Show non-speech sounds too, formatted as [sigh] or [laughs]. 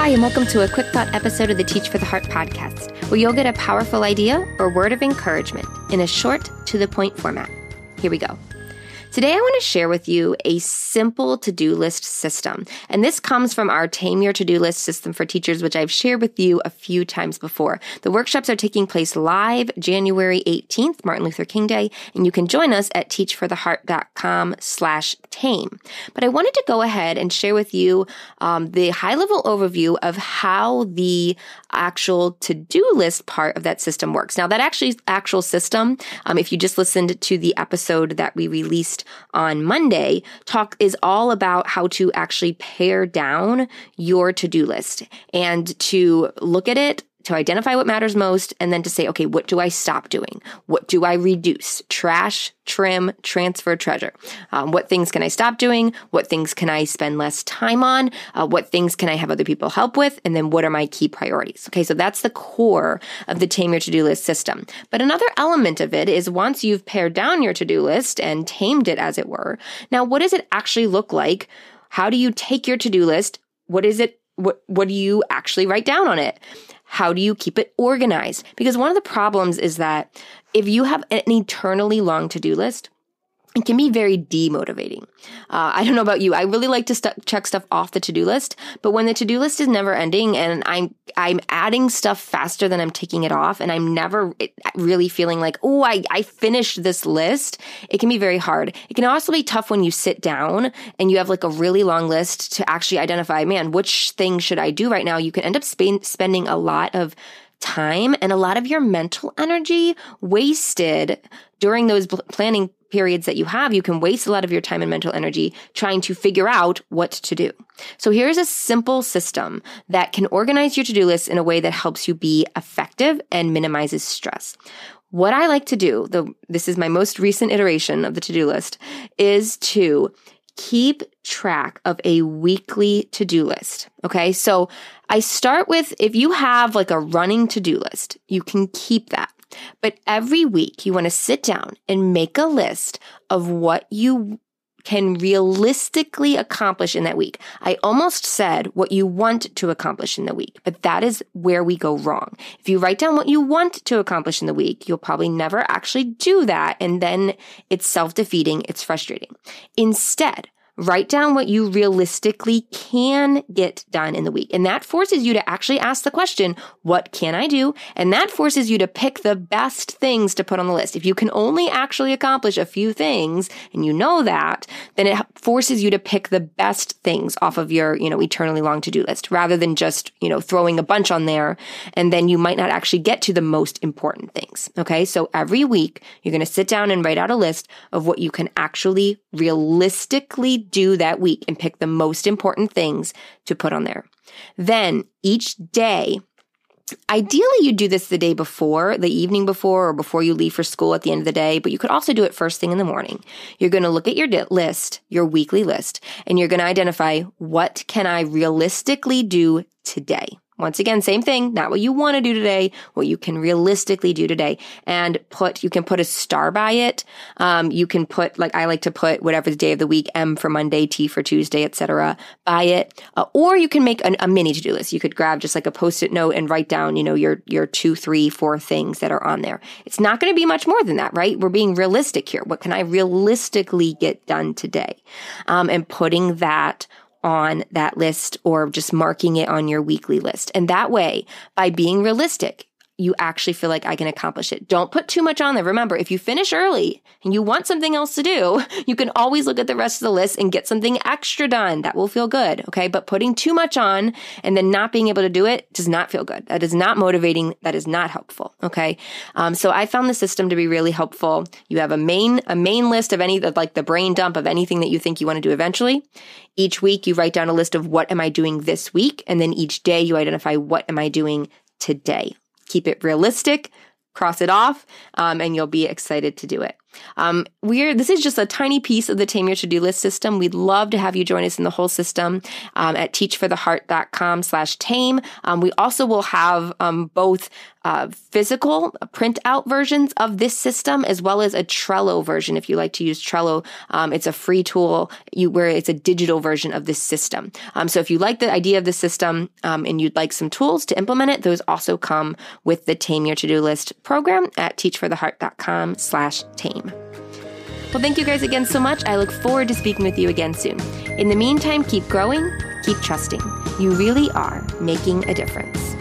Hi, and welcome to a quick thought episode of the Teach for the Heart podcast, where you'll get a powerful idea or word of encouragement in a short, to the point format. Here we go. Today, I want to share with you a simple to do list system. And this comes from our Tame Your to do list system for teachers, which I've shared with you a few times before. The workshops are taking place live January 18th, Martin Luther King Day, and you can join us at teachfortheheart.com slash tame. But I wanted to go ahead and share with you um, the high level overview of how the actual to do list part of that system works. Now, that actually actual system, um, if you just listened to the episode that we released on Monday talk is all about how to actually pare down your to-do list and to look at it to identify what matters most and then to say, okay, what do I stop doing? What do I reduce? Trash, trim, transfer, treasure. Um, what things can I stop doing? What things can I spend less time on? Uh, what things can I have other people help with? And then what are my key priorities? Okay, so that's the core of the Tame Your To-Do List system. But another element of it is once you've pared down your to-do list and tamed it as it were, now what does it actually look like? How do you take your to-do list? What is it? What, what do you actually write down on it? How do you keep it organized? Because one of the problems is that if you have an eternally long to do list, it can be very demotivating. Uh, I don't know about you. I really like to st- check stuff off the to-do list, but when the to-do list is never ending and I'm I'm adding stuff faster than I'm taking it off, and I'm never really feeling like, oh, I I finished this list. It can be very hard. It can also be tough when you sit down and you have like a really long list to actually identify, man, which thing should I do right now? You can end up sp- spending a lot of time and a lot of your mental energy wasted during those planning periods that you have, you can waste a lot of your time and mental energy trying to figure out what to do. So here's a simple system that can organize your to-do list in a way that helps you be effective and minimizes stress. What I like to do, though this is my most recent iteration of the to-do list, is to keep track of a weekly to-do list. Okay. So I start with, if you have like a running to-do list, you can keep that. But every week you want to sit down and make a list of what you can realistically accomplish in that week. I almost said what you want to accomplish in the week, but that is where we go wrong. If you write down what you want to accomplish in the week, you'll probably never actually do that. And then it's self defeating. It's frustrating. Instead, Write down what you realistically can get done in the week. And that forces you to actually ask the question, what can I do? And that forces you to pick the best things to put on the list. If you can only actually accomplish a few things and you know that, then it forces you to pick the best things off of your, you know, eternally long to-do list rather than just, you know, throwing a bunch on there and then you might not actually get to the most important things. Okay. So every week you're going to sit down and write out a list of what you can actually realistically do that week and pick the most important things to put on there. Then each day, Ideally, you do this the day before, the evening before, or before you leave for school at the end of the day, but you could also do it first thing in the morning. You're going to look at your list, your weekly list, and you're going to identify what can I realistically do today? Once again, same thing, not what you want to do today, what you can realistically do today. And put, you can put a star by it. Um, you can put, like I like to put whatever the day of the week, M for Monday, T for Tuesday, etc. by it. Uh, or you can make an, a mini to-do list. You could grab just like a post-it note and write down, you know, your, your two, three, four things that are on there. It's not going to be much more than that, right? We're being realistic here. What can I realistically get done today? Um, and putting that on that list or just marking it on your weekly list. And that way, by being realistic, you actually feel like I can accomplish it. Don't put too much on there. Remember, if you finish early and you want something else to do, [laughs] you can always look at the rest of the list and get something extra done. That will feel good. Okay. But putting too much on and then not being able to do it does not feel good. That is not motivating. That is not helpful. Okay. Um, so I found the system to be really helpful. You have a main, a main list of any, like the brain dump of anything that you think you want to do eventually. Each week you write down a list of what am I doing this week? And then each day you identify what am I doing today keep it realistic, cross it off, um, and you'll be excited to do it. Um, we're this is just a tiny piece of the Tame Your To-Do List system. We'd love to have you join us in the whole system um, at teachfortheheart.com slash tame. Um, we also will have um, both uh, physical printout versions of this system as well as a Trello version. If you like to use Trello, um, it's a free tool you, where it's a digital version of this system. Um, so if you like the idea of the system and you'd like some tools to implement it, those also come with the Tame Your To-Do List program at teachfortheheart.com slash tame. Well, thank you guys again so much. I look forward to speaking with you again soon. In the meantime, keep growing, keep trusting. You really are making a difference.